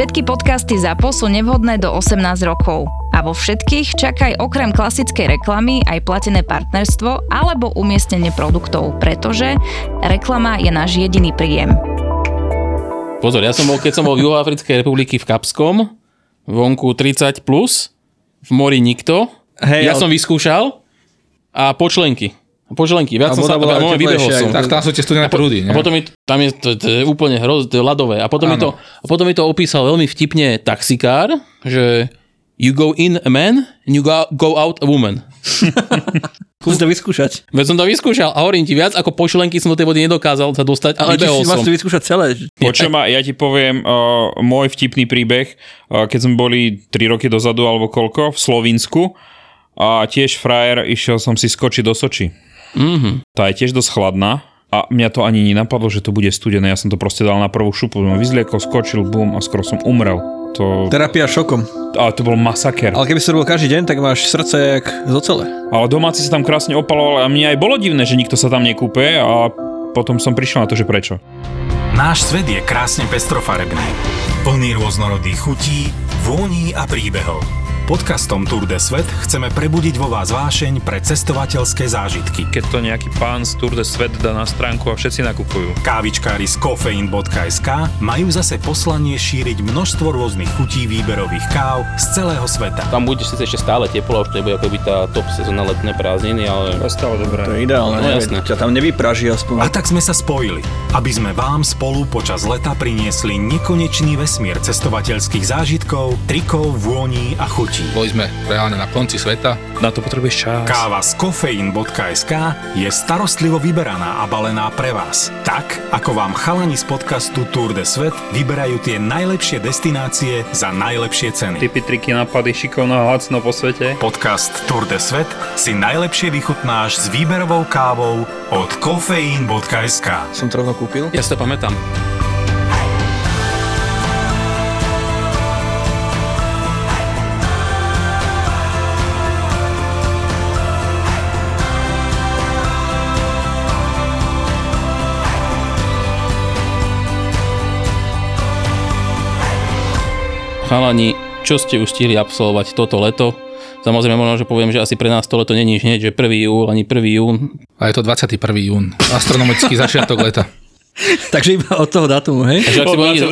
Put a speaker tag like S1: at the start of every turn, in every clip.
S1: Všetky podcasty ZAPO sú nevhodné do 18 rokov. A vo všetkých čakaj okrem klasickej reklamy aj platené partnerstvo alebo umiestnenie produktov, pretože reklama je náš jediný príjem.
S2: Pozor, ja som bol, keď som bol v Juhoafrickej republiky v Kapskom, vonku 30+, plus, v mori nikto.
S3: Hej,
S2: ja
S3: ale-
S2: som vyskúšal a počlenky. Počlenky, viac
S3: A
S2: som sa,
S3: bola
S2: a moment, vybehol som.
S4: Tak tam sú tie studené prúdy,
S2: A potom mi, tam je, to, to je úplne hroz, to je ľadové. A potom, mi to, a potom mi to opísal veľmi vtipne taxikár, že you go in a man and you go, go out a woman.
S3: Skús to vyskúšať.
S2: Veď som to vyskúšal a hovorím ti viac, ako počlenky som do tej vody nedokázal sa dostať
S3: Ale si
S2: som.
S3: to vyskúšať celé.
S5: Počuj ma, ja ti poviem uh, môj vtipný príbeh, uh, keď sme boli 3 roky dozadu alebo koľko v Slovinsku a tiež frajer, išiel som si skočiť do Soči.
S2: Mhm.
S5: Tá je tiež dosť chladná a mňa to ani nenapadlo, že to bude studené. Ja som to proste dal na prvú šupu, som vyzliekol, skočil, bum a skoro som umrel. To,
S3: Terapia šokom.
S5: ale to bol masaker.
S3: Ale keby si to robil každý deň, tak máš srdce jak z ocele.
S5: Ale domáci sa tam krásne opaloval a mne aj bolo divné, že nikto sa tam nekúpe a potom som prišiel na to, že prečo.
S6: Náš svet je krásne pestrofarebný. Plný rôznorodých chutí, vôní a príbehov. Podcastom Tour de Svet chceme prebudiť vo vás vášeň pre cestovateľské zážitky.
S5: Keď to nejaký pán z Tour de Svet dá na stránku a všetci nakupujú.
S6: Kávičkári z kofeín.sk majú zase poslanie šíriť množstvo rôznych chutí výberových káv z celého sveta.
S2: Tam bude síce ešte stále teplo, už to nebude ako by tá top sezóna letné prázdniny, ale
S5: To je stále dobré.
S3: To je ideálne.
S2: No, jasné.
S3: Ťa tam nevypraží aspoň.
S6: A tak sme sa spojili, aby sme vám spolu počas leta priniesli nekonečný vesmír cestovateľských zážitkov, trikov, vôní a chutí.
S4: Boli sme reálne na konci sveta.
S5: Na to potrebuješ čas.
S6: Káva z kofeín.sk je starostlivo vyberaná a balená pre vás. Tak, ako vám chalani z podcastu Tour de Svet vyberajú tie najlepšie destinácie za najlepšie ceny.
S5: Typy, triky, nápady, šikovná lacno po svete.
S6: Podcast Tour de Svet si najlepšie vychutnáš s výberovou kávou od kofeín.sk.
S3: Som to rovno kúpil.
S2: ja si to pamätám. Chalani, čo ste už stihli absolvovať toto leto? Samozrejme, možno, že poviem, že asi pre nás to leto není hneď, že 1. júl ani 1. jún.
S4: A je to 21. jún. Astronomický začiatok leta.
S3: Takže iba od toho dátumu, hej?
S2: Takže ak si bol niekde,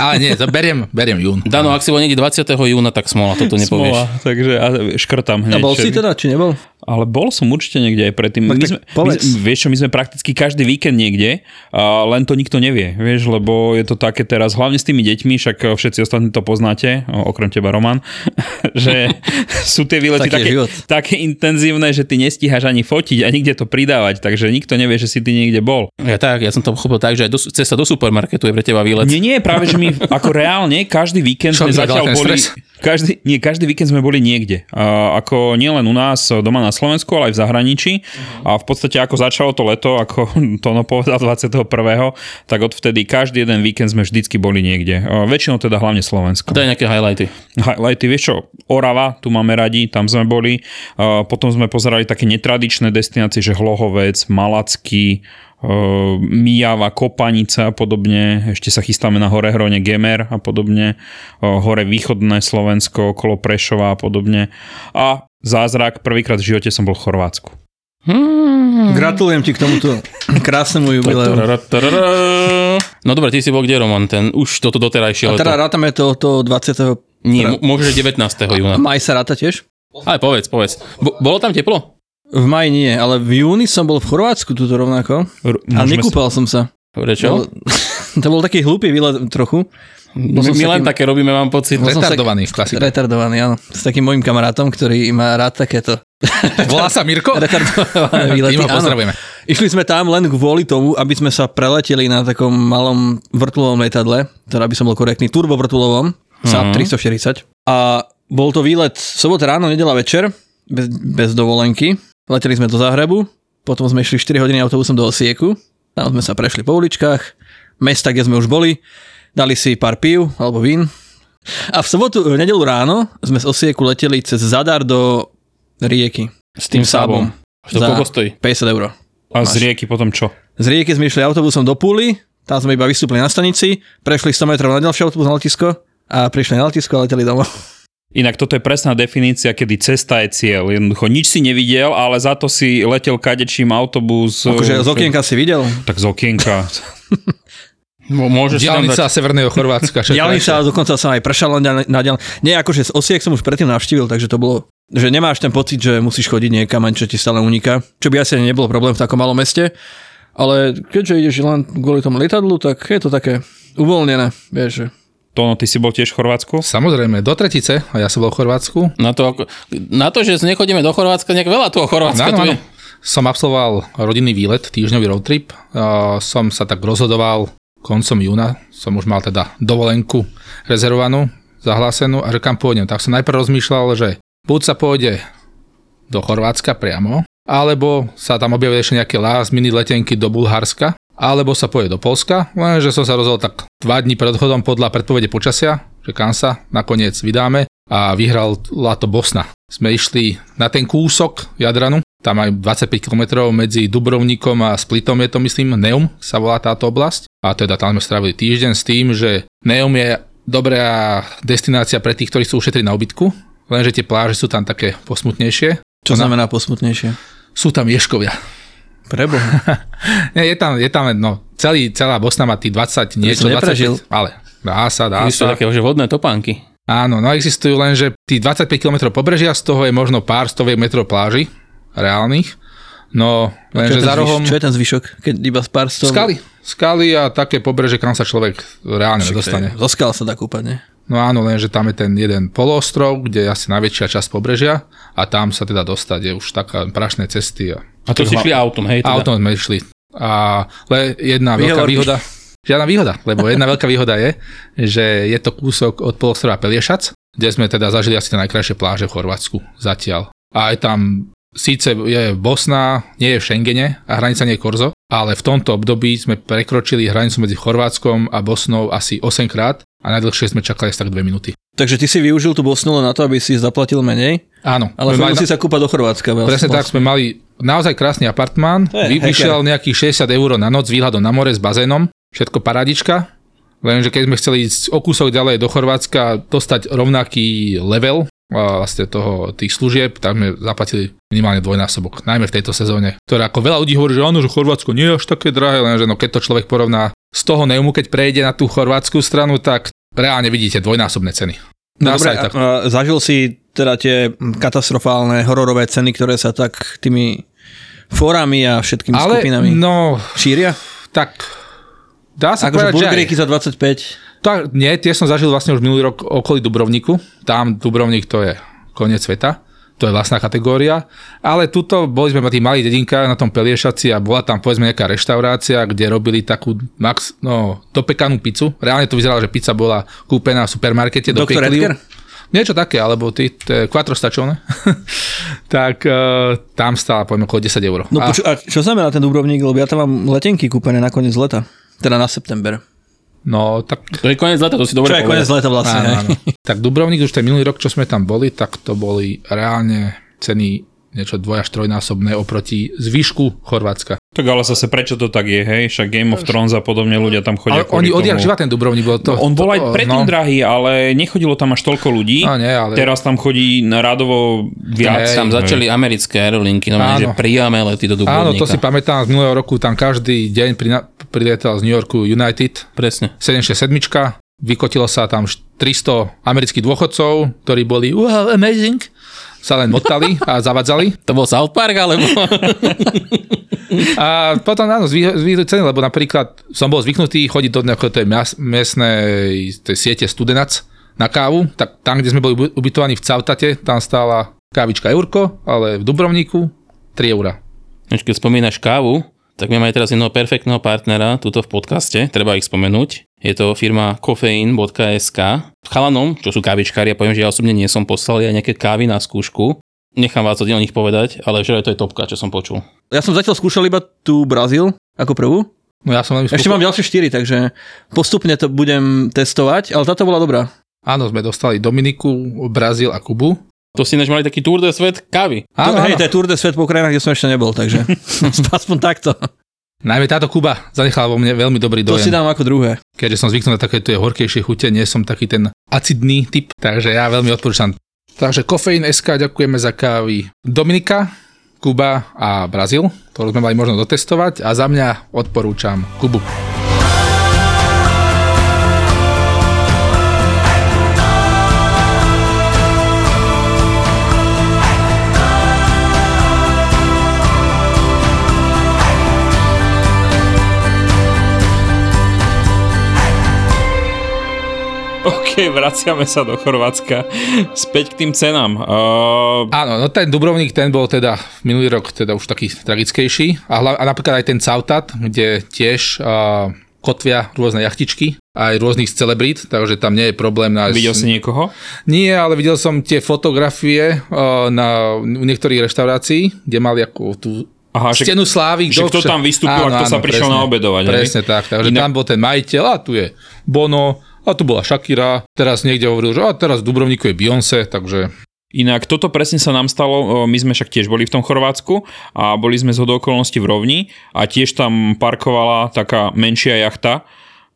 S4: Ale nie, to beriem, beriem jún.
S2: Dano, ak si bol niekde 20. júna, tak smola, toto nepovieš.
S5: Smola, takže a škrtam hneď.
S3: A bol si teda, či nebol?
S5: Ale bol som určite niekde aj predtým.
S3: Tak
S5: My sme, my,
S3: povedz.
S5: vieš čo, my sme prakticky každý víkend niekde, a len to nikto nevie, vieš, lebo je to také teraz, hlavne s tými deťmi, však všetci ostatní to poznáte, okrem teba Roman, že sú tie výlety také,
S3: život.
S5: také intenzívne, že ty nestíhaš ani fotiť a nikde to pridávať, takže nikto nevie, že si ty niekde bol.
S2: Ja tak, ja som to pochopil tak, že aj do, cesta do supermarketu je pre teba výlet.
S5: Nie, nie, práve, že my ako reálne každý víkend
S4: Čo
S5: sme zatiaľ boli...
S4: stres?
S5: Každý, nie, každý víkend sme boli niekde. A, ako nielen u nás doma na Slovensku, ale aj v zahraničí. A v podstate ako začalo to leto, ako Tono povedal 21. tak odvtedy každý jeden víkend sme vždycky boli niekde. A väčšinou teda hlavne Slovensko.
S2: Daj nejaké highlighty.
S5: Highlighty, vieš čo, Orava, tu máme radi, tam sme boli. A potom sme pozerali také netradičné destinácie, že Hlohovec, Malacky, Mijava, Kopanica a podobne. Ešte sa chystáme na hore Hrone Gemer a podobne. Hore východné Slovensko, okolo Prešova a podobne. A zázrak, prvýkrát v živote som bol v Chorvátsku.
S3: Gratulujem ti k tomuto krásnemu jubileu.
S2: No dobre, ty si bol kde, Roman? Ten už toto doterajšie
S3: A
S2: leto.
S3: teda rátame to, to 20.
S2: Nie, m- môže 19. júna.
S3: Maj sa ráta tiež?
S2: Ale povedz, povedz. Bo, bolo tam teplo?
S3: V maji nie, ale v júni som bol v Chorvátsku tuto rovnako.
S5: R-
S3: A nekúpal som sa.
S2: Prečo?
S3: Bol, to bol taký hlúpy výlet trochu.
S2: My,
S3: som
S2: my
S3: sa
S2: len také robíme, mám pocit.
S3: Bol som sa-
S4: Retardovaný v klasike.
S3: Retardovaný, áno. S takým môjim kamarátom, ktorý má rád takéto
S4: Volá sa Mirko?
S3: retardované výlety.
S4: Tým ho
S3: Áno.
S4: pozdravujeme.
S3: Išli sme tam len kvôli tomu, aby sme sa preleteli na takom malom vrtulovom letadle, teda by som bol korektný, turbovrtulovom, SAP 340. A bol to výlet sobota ráno, nedela večer, bez, bez dovolenky. Leteli sme do Zahrebu, potom sme išli 4 hodiny autobusom do Osieku, tam sme sa prešli po uličkách, mesta, kde sme už boli, dali si pár pív alebo vín. A v sobotu, v nedelu ráno sme z Osieku leteli cez Zadar do rieky.
S2: S tým sábom. To koľko stojí?
S3: 50 eur.
S5: A z rieky potom čo?
S3: Z rieky sme išli autobusom do Púly, tam sme iba vystúpili na stanici, prešli 100 metrov na ďalšie autobus na letisko a prišli na letisko a leteli domov.
S5: Inak toto je presná definícia, kedy cesta je cieľ. Jednoducho nič si nevidel, ale za to si letel kadečím autobus.
S3: Akože z okienka si videl?
S5: Tak z okienka.
S2: Môžeš
S4: Diálnica
S2: dať...
S4: Severného Chorvátska. ešte.
S3: dokonca sa aj prešala na, na diaľ... Nie, akože z Osiek som už predtým navštívil, takže to bolo že nemáš ten pocit, že musíš chodiť niekam, ani čo ti stále uniká. Čo by asi nebol problém v takom malom meste. Ale keďže ideš len kvôli tomu lietadlu, tak je to také uvoľnené, vieš, že
S5: Tono, ty si bol tiež v Chorvátsku?
S4: Samozrejme, do tretice, a ja som bol v Chorvátsku.
S2: Na to, na to, že nechodíme do Chorvátska, nejak veľa toho Chorvátska tu je.
S4: Som absolvoval rodinný výlet, týždňový road trip. Uh, som sa tak rozhodoval koncom júna. Som už mal teda dovolenku rezervovanú, zahlásenú a že kam pôjdem. Tak som najprv rozmýšľal, že buď sa pôjde do Chorvátska priamo, alebo sa tam objavili ešte nejaké last minute letenky do Bulharska, alebo sa pôjde do Polska, lenže som sa rozhodol tak dva dní pred odchodom podľa predpovede počasia, že kam sa nakoniec vydáme a vyhral to Bosna. Sme išli na ten kúsok Jadranu, tam aj 25 km medzi Dubrovnikom a Splitom je to myslím, Neum sa volá táto oblasť a teda tam sme strávili týždeň s tým, že Neum je dobrá destinácia pre tých, ktorí sú ušetriť na ubytku, lenže tie pláže sú tam také posmutnejšie.
S3: čo znamená posmutnejšie.
S4: Sú tam ješkovia.
S3: Preboha.
S4: Je tam, je tam no, celý, celá Bosna má tých 20 niečo,
S3: som neprežil.
S4: 25, ale dá sa, dá
S2: Existujú
S4: sa.
S2: také že vodné topánky.
S4: Áno, no existujú len, že tých 25 km pobrežia, z toho je možno pár stoviek metrov pláži reálnych. No,
S3: Čo je,
S4: lenže
S3: ten
S4: za rohom
S3: čo je ten zvyšok, keď iba z pár stov...
S4: skaly. Skaly a také pobreže, kam sa človek reálne nedostane.
S3: Zo skal sa dá kúpať, nie?
S4: No áno, lenže tam je ten jeden poloostrov, kde je asi najväčšia časť pobrežia a tam sa teda dostať je už taká prašné cesty. A,
S2: A to si šli autom, hej? Teda.
S4: Autom sme išli. A le jedna veľká
S3: Výhovorky.
S4: výhoda, žiadna výhoda, lebo jedna veľká výhoda je, že je to kúsok od polostrova Peliešac, kde sme teda zažili asi tie najkrajšie pláže v Chorvátsku zatiaľ. A aj tam síce je Bosna, nie je v Schengene a hranica nie je Korzo, ale v tomto období sme prekročili hranicu medzi Chorvátskom a Bosnou asi 8 krát a najdlhšie sme čakali asi tak 2 minúty.
S3: Takže ty si využil tú Bosnu len na to, aby si zaplatil menej,
S4: Áno,
S3: ale chodil si sa kúpať do Chorvátska.
S4: Presne
S3: som
S4: tak, sme mali naozaj krásny apartmán, vy, vyšiel nejakých 60 eur na noc s výhľadom na more s bazénom, všetko paradička, lenže keď sme chceli ísť o kúsok ďalej do Chorvátska, dostať rovnaký level vlastne toho, tých služieb, tak sme zaplatili minimálne dvojnásobok, najmä v tejto sezóne, ktorá ako veľa ľudí hovorí, že áno, že Chorvátsko nie je až také drahé, lenže no keď to človek porovná z toho Neumu, keď prejde na tú chorvátsku stranu, tak reálne vidíte dvojnásobné ceny. Dá
S3: Dobre,
S4: tak.
S3: zažil si teda tie katastrofálne hororové ceny, ktoré sa tak tými fórami a všetkými
S4: Ale
S3: skupinami
S4: no,
S3: šíria?
S4: tak dá sa
S3: Akože
S4: povedať, že
S3: burgeríky za 25.
S4: Tak, nie, tie som zažil vlastne už minulý rok okolí Dubrovniku. Tam Dubrovnik to je koniec sveta. To je vlastná kategória. Ale tuto boli sme na tých malých dedinkách na tom Peliešaci a bola tam povedzme nejaká reštaurácia, kde robili takú max, no, dopekanú pizzu. Reálne to vyzeralo, že pizza bola kúpená v supermarkete.
S3: Doktor
S4: dopiekli ju.
S3: Edgar?
S4: Niečo také, alebo ty, quattro stačovné. tak uh, tam stála poviem okolo 10 eur.
S3: No
S4: a,
S3: poču, a čo znamená ten Dubrovník, lebo ja tam mám letenky kúpené na koniec leta. Teda na september.
S4: No tak
S2: To je koniec leta, to si
S3: Čo
S2: dobre
S3: je koniec leta vlastne,
S4: Áno, áno. Tak Dubrovnik už ten minulý rok, čo sme tam boli, tak to boli reálne ceny niečo dvoj až trojnásobné oproti zvyšku Chorvátska.
S5: Tak ale zase prečo to tak je, hej? Však Game of Thrones a podobne ľudia tam chodia
S4: Ale oni odjak živa ten Dubrovnik bol to.
S5: On bol aj predtým
S4: no,
S5: drahý, ale nechodilo tam až toľko ľudí.
S4: No nie, ale...
S5: Teraz tam chodí na radovo viac.
S4: Hej,
S2: Tam začali americké aerolinky, no že
S4: Áno.
S2: priame lety do
S4: Áno,
S2: Dubrovnika.
S4: to si pamätám z minulého roku, tam každý deň prina- prilietal z New Yorku United
S2: Presne.
S4: 767, vykotilo sa tam 300 amerických dôchodcov, ktorí boli wow, amazing, sa len motali a zavadzali.
S2: To bol South Park, alebo...
S4: A potom áno, zvýhli ceny, lebo napríklad som bol zvyknutý chodiť do nejakého tej miestnej tej siete Studenac na kávu, tak tam, kde sme boli uby- ubytovaní v Cavtate, tam stála kávička eurko, ale v Dubrovníku 3 eurá.
S2: Keď spomínaš kávu, tak my máme teraz jedného perfektného partnera tuto v podcaste, treba ich spomenúť. Je to firma kofeín.sk. Chalanom, čo sú kávičkári, ja poviem, že ja osobne nie som poslal aj nejaké kávy na skúšku. Nechám vás o nich povedať, ale že to je topka, čo som počul.
S3: Ja som zatiaľ skúšal iba tú Brazíl ako prvú.
S4: No ja som veľmi
S3: Ešte mám ďalšie 4, takže postupne to budem testovať, ale táto bola dobrá.
S4: Áno, sme dostali Dominiku, Brazíl a Kubu.
S2: To si než mali taký tour de svet kávy.
S4: Áno,
S3: to, hej,
S4: áno.
S3: to je Tour de Svet po krajinách, kde som ešte nebol, takže aspoň takto.
S4: Najmä táto Kuba zanechala vo mne veľmi dobrý
S3: To si
S4: dojem.
S3: dám ako druhé.
S4: Keďže som zvyknutý na také tie horkejšie chute, nie som taký ten acidný typ, takže ja veľmi odporúčam. Takže Kofeín SK ďakujeme za kávy Dominika, Kuba a Brazíl, ktorú sme mali možno dotestovať a za mňa odporúčam Kubu.
S5: OK, vraciame sa do Chorvátska. Späť k tým cenám. Uh,
S4: Áno, no ten Dubrovnik, ten bol teda minulý rok teda už taký tragickejší a, hla, a napríklad aj ten Cautat, kde tiež uh, kotvia rôzne jachtičky, aj rôznych celebrít, takže tam nie je problém nájsť...
S5: videl si niekoho?
S4: Nie, ale videl som tie fotografie uh, na, u niektorých reštaurácií, kde mali ako tú
S5: Aha, že,
S4: stenu slávy.
S5: že kto tam vystúpil a kto sa prišiel naobedovať, hej?
S4: Presne tak, takže
S5: Inak-
S4: tam bol ten majiteľ a tu je Bono, a tu bola Shakira, teraz niekde hovoril, že a teraz v Dubrovniku je Beyoncé, takže
S5: Inak toto presne sa nám stalo, my sme však tiež boli v tom Chorvátsku a boli sme z okolností v Rovni a tiež tam parkovala taká menšia jachta,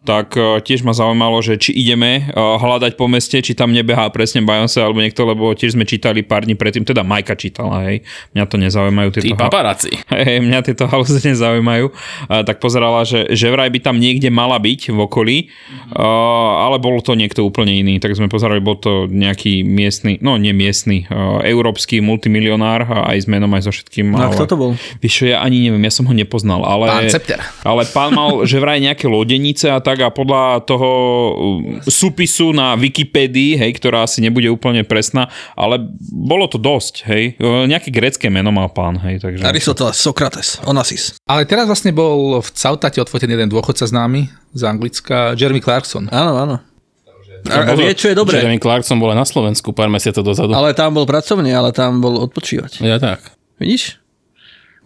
S5: tak e, tiež ma zaujímalo, že či ideme e, hľadať po meste, či tam nebehá presne Beyoncé alebo niekto, lebo tiež sme čítali pár dní predtým, teda Majka čítala, hej, mňa to nezaujímajú
S2: Tí
S5: tieto ha-
S2: paparáci.
S5: Hej, mňa tieto halúze nezaujímajú. A, tak pozerala, že, že vraj by tam niekde mala byť v okolí, a, ale bol to niekto úplne iný. Tak sme pozerali, bol to nejaký miestny, no nie miestny, a, európsky multimilionár a aj s menom, aj so všetkým.
S3: No
S5: ale,
S3: kto to bol?
S5: Vieš čo, ja ani neviem, ja som ho nepoznal, ale...
S4: pán Cepter.
S5: Ale pán mal, že vraj nejaké lodenice a tak a podľa toho uh, súpisu na Wikipédii, hej, ktorá asi nebude úplne presná, ale bolo to dosť, hej. Uh, Nejaké grecké meno mal pán, hej, takže...
S3: Aristoteles, Sokrates, Onassis.
S4: Ale teraz vlastne bol v Cautate odfotený jeden dôchodca známy z Anglicka, Jeremy Clarkson.
S3: Áno, áno. A, a vie, čo je dobré.
S2: Jeremy Clarkson bol aj na Slovensku pár mesiacov dozadu.
S3: Ale tam bol pracovne, ale tam bol odpočívať.
S2: Ja tak.
S3: Vidíš?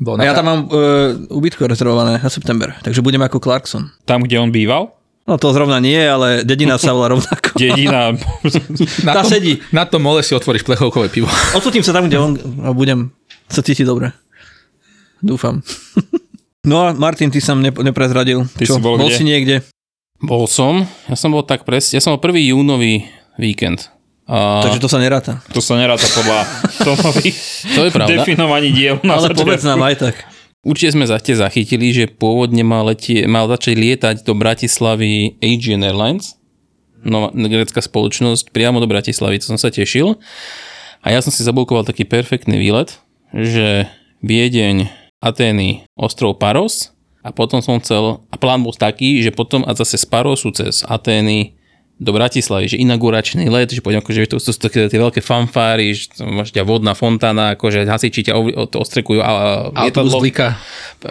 S4: Bol
S3: A ja tam mám uh, ubytko rezervované na september, takže budem ako Clarkson.
S5: Tam, kde on býval?
S3: No to zrovna nie, ale dedina sa volá rovnako.
S5: Dedina.
S4: na
S3: tá
S4: tom,
S3: sedí.
S4: Na tom mole si otvoríš plechovkové pivo.
S3: Odfotím sa tam, kde on a budem sa cítiť dobre. Dúfam. No a Martin, ty som ne- neprezradil.
S5: Ty si bol
S3: bol
S5: kde?
S3: si niekde?
S2: Bol som, ja som bol tak pres, ja som bol prvý júnový víkend. A
S3: Takže to sa neráta.
S5: To sa neráta podľa
S2: to je pravda.
S5: definovaní diel. Na
S3: Ale povedz nám aj tak.
S2: Určite sme zate zachytili, že pôvodne mal, letie, mal začať lietať do Bratislavy Aegean Airlines, no, grecká spoločnosť, priamo do Bratislavy, to som sa tešil. A ja som si zabulkoval taký perfektný výlet, že Viedeň, Atény, ostrov Paros a potom som chcel, a plán bol taký, že potom a zase z Parosu cez Atény do Bratislavy, že inauguračný let, že poďme akože to sú tie veľké fanfáry, že máš ťa vodná fontána, akože hasiči ťa ostrekujú a, a lietadlo.
S4: blika.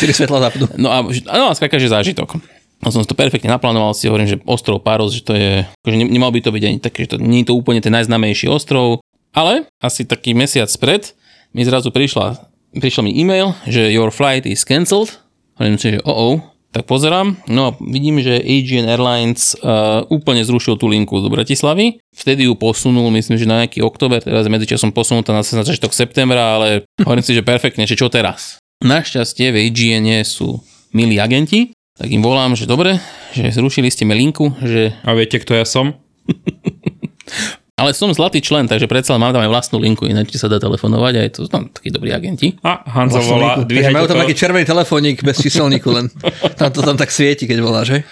S3: Štyri svetla zapnú.
S2: No a, no a skáka, že zážitok. No som to perfektne naplánoval, si hovorím, že ostrov Paros, že to je, akože ne- nemal by to byť ani také, že to nie je to úplne ten najznámejší ostrov, ale asi taký mesiac pred mi zrazu prišla, prišiel mi e-mail, že your flight is cancelled. Hovorím si, že oh, oh. Tak pozerám, no a vidím, že Aegean Airlines uh, úplne zrušil tú linku do Bratislavy. Vtedy ju posunul, myslím, že na nejaký október, teraz medzičasom posunutá na na začiatok septembra, ale hovorím si, že perfektne, že čo teraz? Našťastie v Aegeane sú milí agenti, tak im volám, že dobre, že zrušili ste mi linku, že...
S5: A viete, kto ja som?
S2: Ale som zlatý člen, takže predsa mám tam aj vlastnú linku, ináč sa dá telefonovať a je to no, takí dobrí agenti.
S5: A Hanzo volá, dvíhajte
S3: majú tam taký červený telefónik bez číselníku len. Tam to tam tak svieti, keď volá, že?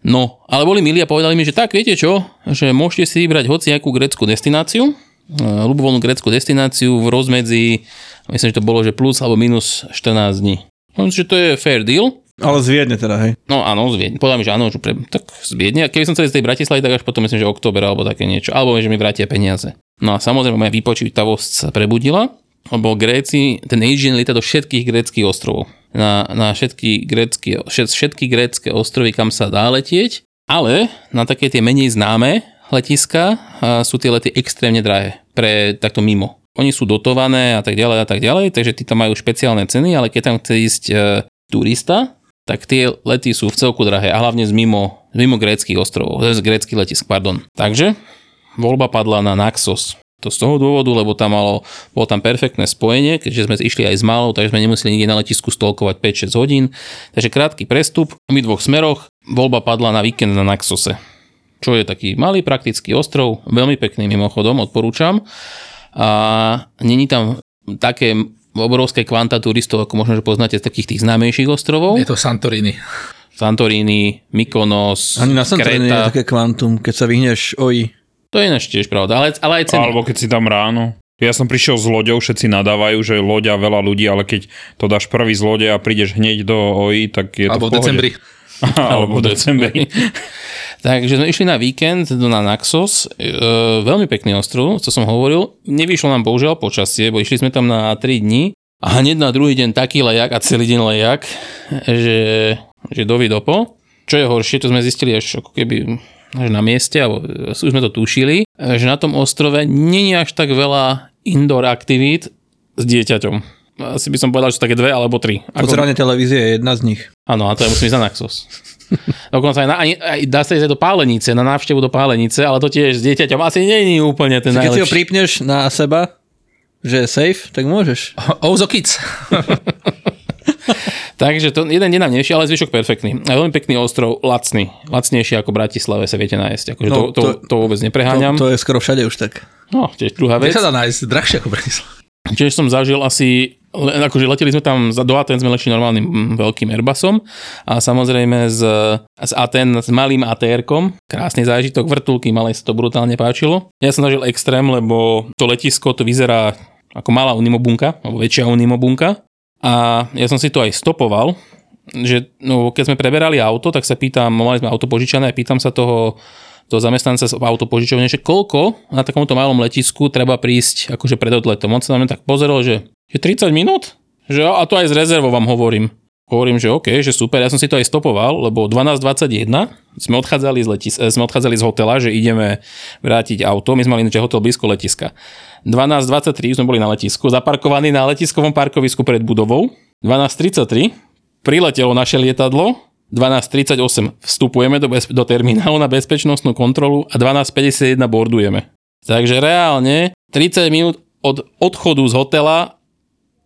S2: No, ale boli milí a povedali mi, že tak, viete čo, že môžete si vybrať hociakú greckú destináciu, e, ľubovoľnú greckú destináciu v rozmedzi, myslím, že to bolo, že plus alebo minus 14 dní. Myslím, že to je fair deal.
S3: Ale z Viedne teda, hej.
S2: No áno, z Viedne. Podľa mi, že áno, že pre, tak z Viedne. Keby som chcel z tej Bratislavy, tak až potom myslím, že október alebo také niečo. Alebo že mi vrátia peniaze. No a samozrejme moja vypočítavosť sa prebudila, lebo Gréci, ten Aegean lieta do všetkých gréckých ostrovov. Na, na všetky, grécky, všet- všetky grécké ostrovy, kam sa dá letieť. Ale na také tie menej známe letiska sú tie lety extrémne drahé pre takto mimo. Oni sú dotované a tak ďalej a tak ďalej, takže tí tam majú špeciálne ceny, ale keď tam chce ísť e, turista, tak tie lety sú v celku drahé a hlavne z mimo, z mimo gréckých ostrovov, z gréckých letisk, pardon. Takže voľba padla na Naxos. To z toho dôvodu, lebo tam malo, bolo tam perfektné spojenie, keďže sme išli aj s malou, takže sme nemuseli nikde na letisku stolkovať 5-6 hodín. Takže krátky prestup v dvoch smeroch. Voľba padla na víkend na Naxose, čo je taký malý praktický ostrov, veľmi pekný mimochodom, odporúčam. A není tam také obrovské kvanta turistov, ako možno, že poznáte z takých tých známejších ostrovov.
S4: Je to Santorini.
S2: Santorini, Mykonos,
S3: Ani na Santorini
S2: Kreta.
S3: je také kvantum, keď sa vyhneš oji.
S2: To je ináč tiež pravda, ale, ale aj ceny.
S5: Alebo keď si tam ráno. Ja som prišiel s loďou, všetci nadávajú, že loďa veľa ľudí, ale keď to dáš prvý z lode a prídeš hneď do OI, tak je
S4: Alebo
S5: to
S4: v
S5: v
S4: decembri.
S5: Alebo v decembri.
S2: Takže sme išli na víkend na Naxos, e, veľmi pekný ostrov, co som hovoril. Nevyšlo nám bohužiaľ počasie, bo išli sme tam na 3 dní a hneď na druhý deň taký lejak a celý deň lejak, že, že dovi dopo. Čo je horšie, to sme zistili až ako keby až na mieste, alebo už sme to tušili, že na tom ostrove není až tak veľa indoor aktivít s dieťaťom. Asi by som povedal, že sú také dve alebo tri. Ako-
S3: Pozeranie televízie je jedna z nich.
S2: Áno, a to ja musím ísť na Naxos. Dokonca aj, na, aj, aj dá sa ísť aj do Pálenice, na návštevu do Pálenice, ale to tiež s dieťaťom asi je úplne ten
S3: Keď si ho
S2: najlepší.
S3: pripneš na seba, že je safe, tak môžeš.
S4: Ouzo Kids.
S2: Takže to jeden deň nám nešiel, ale zvyšok perfektný. A veľmi pekný ostrov, lacný. Lacnejší ako Bratislave sa viete nájsť. Akože
S3: No,
S2: to, to,
S3: to-
S2: vôbec nepreháňam.
S3: To, to je skoro všade už tak.
S2: No, tiež druhá
S4: Kde
S2: vec.
S4: sa dá nájsť drahšie ako Bratislava?
S2: Čiže som zažil asi, le- akože leteli sme tam, za, do Aten sme leteli normálnym veľkým Airbusom a samozrejme z, z Aten s malým ATR-kom, krásny zážitok, vrtulky, malej sa to brutálne páčilo. Ja som zažil extrém, lebo to letisko to vyzerá ako malá unimobunka, alebo väčšia unimobunka a ja som si to aj stopoval, že no, keď sme preberali auto, tak sa pýtam, mali sme auto požičané a pýtam sa toho toho zamestnanca z autopožičovne, že koľko na takomto malom letisku treba prísť akože pred odletom. On sa na mňa tak pozrel, že, že 30 minút? Že, a to aj z rezervou vám hovorím. Hovorím, že OK, že super, ja som si to aj stopoval, lebo 12.21 sme odchádzali z, letis- eh, sme odchádzali z hotela, že ideme vrátiť auto, my sme mali hotel blízko letiska. 12.23 sme boli na letisku, zaparkovaní na letiskovom parkovisku pred budovou. 12.33 priletelo naše lietadlo, 12.38 vstupujeme do, bez, do terminálu na bezpečnostnú kontrolu a 12.51 bordujeme. Takže reálne 30 minút od odchodu z hotela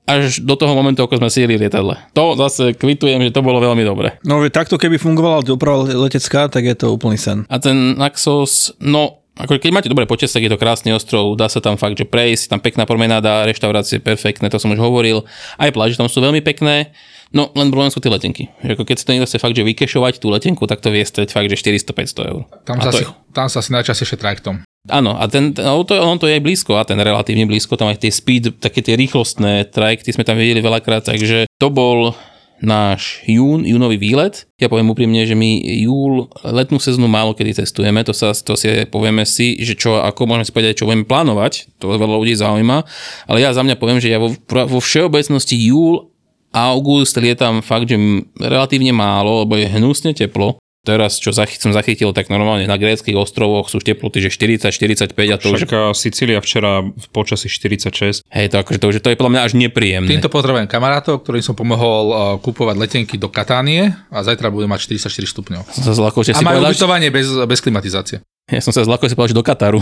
S2: až do toho momentu, ako sme síli lietadle. To zase kvitujem, že to bolo veľmi dobre.
S3: No takto keby fungovala doprava letecká, tak je to úplný sen.
S2: A ten Naxos, no, ako keď máte dobré počas, tak je to krásny ostrov, dá sa tam fakt, že prejsť, tam pekná promenáda, reštaurácie perfektné, to som už hovoril. Aj pláže tam sú veľmi pekné, no len problém sú tie letenky. Že ako keď si to niekto chce fakt, že vykešovať tú letenku, tak to vie stať fakt, že 400-500 eur.
S4: Tam sa, si,
S2: je-
S4: tam sa asi najčastejšie trajektom.
S2: Áno, a ten, no, to, on to je aj blízko, a ten relatívne blízko, tam aj tie speed, také tie rýchlostné trajekty sme tam videli veľakrát, takže to bol náš jún, júnový výlet. Ja poviem úprimne, že my júl, letnú sezónu málo kedy cestujeme, to, sa, to si povieme si, že čo, ako môžeme si povedať, čo budeme plánovať, to veľa ľudí zaujíma, ale ja za mňa poviem, že ja vo, vo všeobecnosti júl, august lietam fakt, že relatívne málo, lebo je hnusne teplo. Teraz, čo zachy, som zachytil, tak normálne na gréckých ostrovoch sú už teploty, že 40-45 a to už
S5: Však a Sicília včera v počasí 46.
S2: Hej, to, akože to, že to je podľa mňa až nepríjemné.
S4: Týmto potrebujem kamarátov, ktorým som pomohol uh, kúpovať letenky do Katánie a zajtra budem mať 44 stupňov.
S2: Som sa zlako, že
S4: A
S2: si
S4: majú
S2: povedal,
S4: ubytovanie bez, bez klimatizácie.
S2: ja som sa zlako, že si povedal, že do Kataru.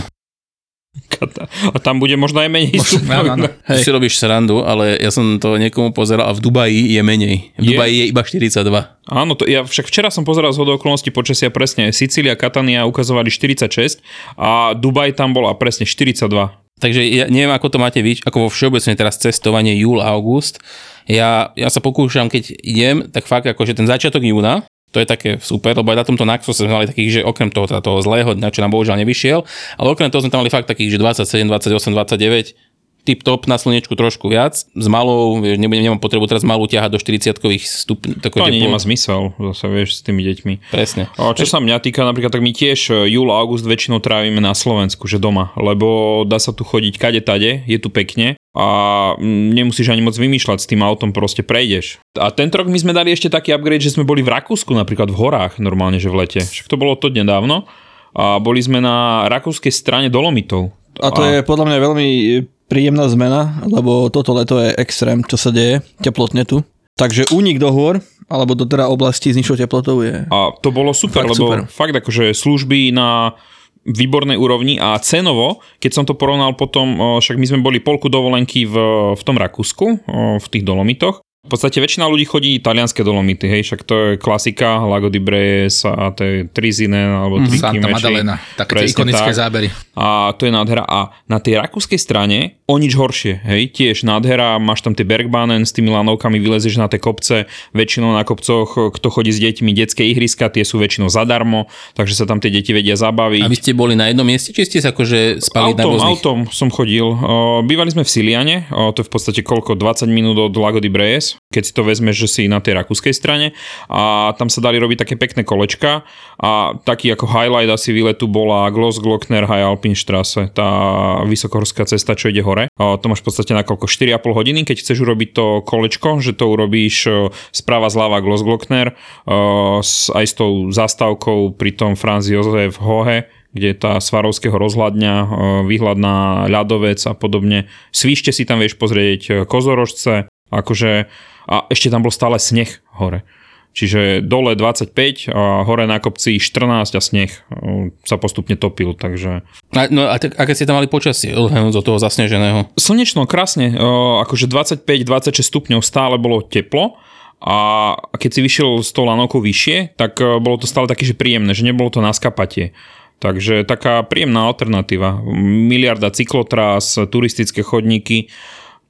S5: A tam bude možno aj menej
S4: Áno,
S5: stupňov.
S4: áno.
S2: Hej. Si robíš srandu, ale ja som to niekomu pozeral a v Dubaji je menej. V
S5: Je?
S2: Dubaji je iba 42.
S5: Áno, to, ja však včera som pozeral z okolností počasia presne. Sicília, Katania ukazovali 46 a Dubaj tam bola presne 42.
S2: Takže ja neviem, ako to máte vy, ako vo všeobecne teraz cestovanie júl, august. Ja, ja sa pokúšam, keď idem, tak fakt akože ten začiatok júna, to je také super, lebo aj na tomto Naxos sme mali takých, že okrem toho, teda toho zlého dňa, čo nám bohužiaľ nevyšiel, ale okrem toho sme tam mali fakt takých, že 27, 28, 29, tip top na slnečku trošku viac, s malou, vieš, nebudem, nemám potrebu teraz malú ťahať do 40 stupňov.
S5: To ani nemá zmysel, zase vieš, s tými deťmi.
S2: Presne.
S5: A čo sa mňa týka, napríklad, tak my tiež e, júl a august väčšinou trávime na Slovensku, že doma, lebo dá sa tu chodiť kade tade, je tu pekne a nemusíš ani moc vymýšľať s tým autom, proste prejdeš. A tento rok my sme dali ešte taký upgrade, že sme boli v Rakúsku napríklad v horách normálne, že v lete. Však to bolo to nedávno a boli sme na rakúskej strane Dolomitov.
S3: A to je podľa mňa veľmi príjemná zmena, lebo toto leto je extrém, čo sa deje, teplotne tu. Takže únik do hôr, alebo do teda oblasti s nižšou teplotou je...
S5: A to bolo super,
S3: Fakt
S5: lebo
S3: super.
S5: fakt akože služby na výbornej úrovni a cenovo, keď som to porovnal potom, však my sme boli polku dovolenky v, v tom Rakúsku, v tých Dolomitoch, v podstate väčšina ľudí chodí talianské dolomity, hej, však to je klasika, Lago di Bres a to je Trizine alebo mm,
S4: Santa Madalena, také tie ikonické tak. zábery.
S5: A to je nádhera. A na tej rakúskej strane o nič horšie, hej, tiež nádhera, máš tam tie Bergbahnen s tými lanovkami, vylezieš na tie kopce, väčšinou na kopcoch, kto chodí s deťmi, detské ihriska, tie sú väčšinou zadarmo, takže sa tam tie deti vedia zabaviť.
S2: A vy ste boli na jednom mieste, či ste sa akože spali
S5: autom,
S2: na rôznych?
S5: Autom som chodil. Bývali sme v Siliane, to je v podstate koľko, 20 minút od Lago di Bres keď si to vezmeš, že si na tej rakúskej strane a tam sa dali robiť také pekné kolečka a taký ako highlight asi výletu bola Glossglockner High Alpinstrasse, tá vysokohorská cesta, čo ide hore. A to máš v podstate na koľko 4,5 hodiny, keď chceš urobiť to kolečko, že to urobíš sprava zľava Glossglockner aj s tou zastávkou pri tom Franz Josef Hohe, kde tá Svarovského rozhľadňa, výhľad na ľadovec a podobne. Svíšte si tam vieš pozrieť kozorožce, akože a ešte tam bol stále sneh hore. Čiže dole 25 a hore na kopci 14 a sneh sa postupne topil, takže...
S2: A, no a tak, aké ste tam mali počasie, odhľadnúť do toho zasneženého?
S5: Slnečno, krásne, akože 25-26 stupňov stále bolo teplo, a keď si vyšiel z toho lanovkou vyššie, tak bolo to stále také, že príjemné, že nebolo to na skapatie. Takže taká príjemná alternatíva. Miliarda cyklotrás, turistické chodníky,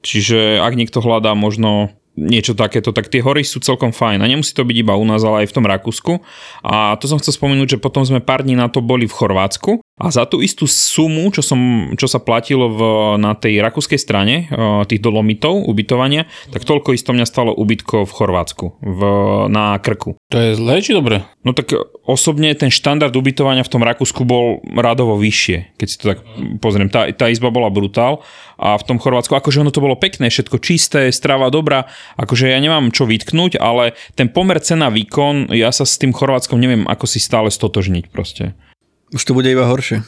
S5: čiže ak niekto hľadá možno niečo takéto, tak tie hory sú celkom fajn. A nemusí to byť iba u nás, ale aj v tom Rakúsku. A to som chcel spomenúť, že potom sme pár dní na to boli v Chorvátsku a za tú istú sumu, čo, som, čo sa platilo v, na tej rakúskej strane eh, tých dolomitov, ubytovania, tak toľko isto mňa stalo ubytko v Chorvátsku, v, na Krku.
S2: To je zle či dobre?
S5: No tak osobne ten štandard ubytovania v tom Rakúsku bol radovo vyššie, keď si to tak pozriem. Tá, tá izba bola brutál a v tom Chorvátsku, akože ono to bolo pekné, všetko čisté, strava dobrá, akože ja nemám čo vytknúť, ale ten pomer cena výkon, ja sa s tým Chorvátskom neviem ako si stále stotožniť proste.
S3: Už to bude iba horšie.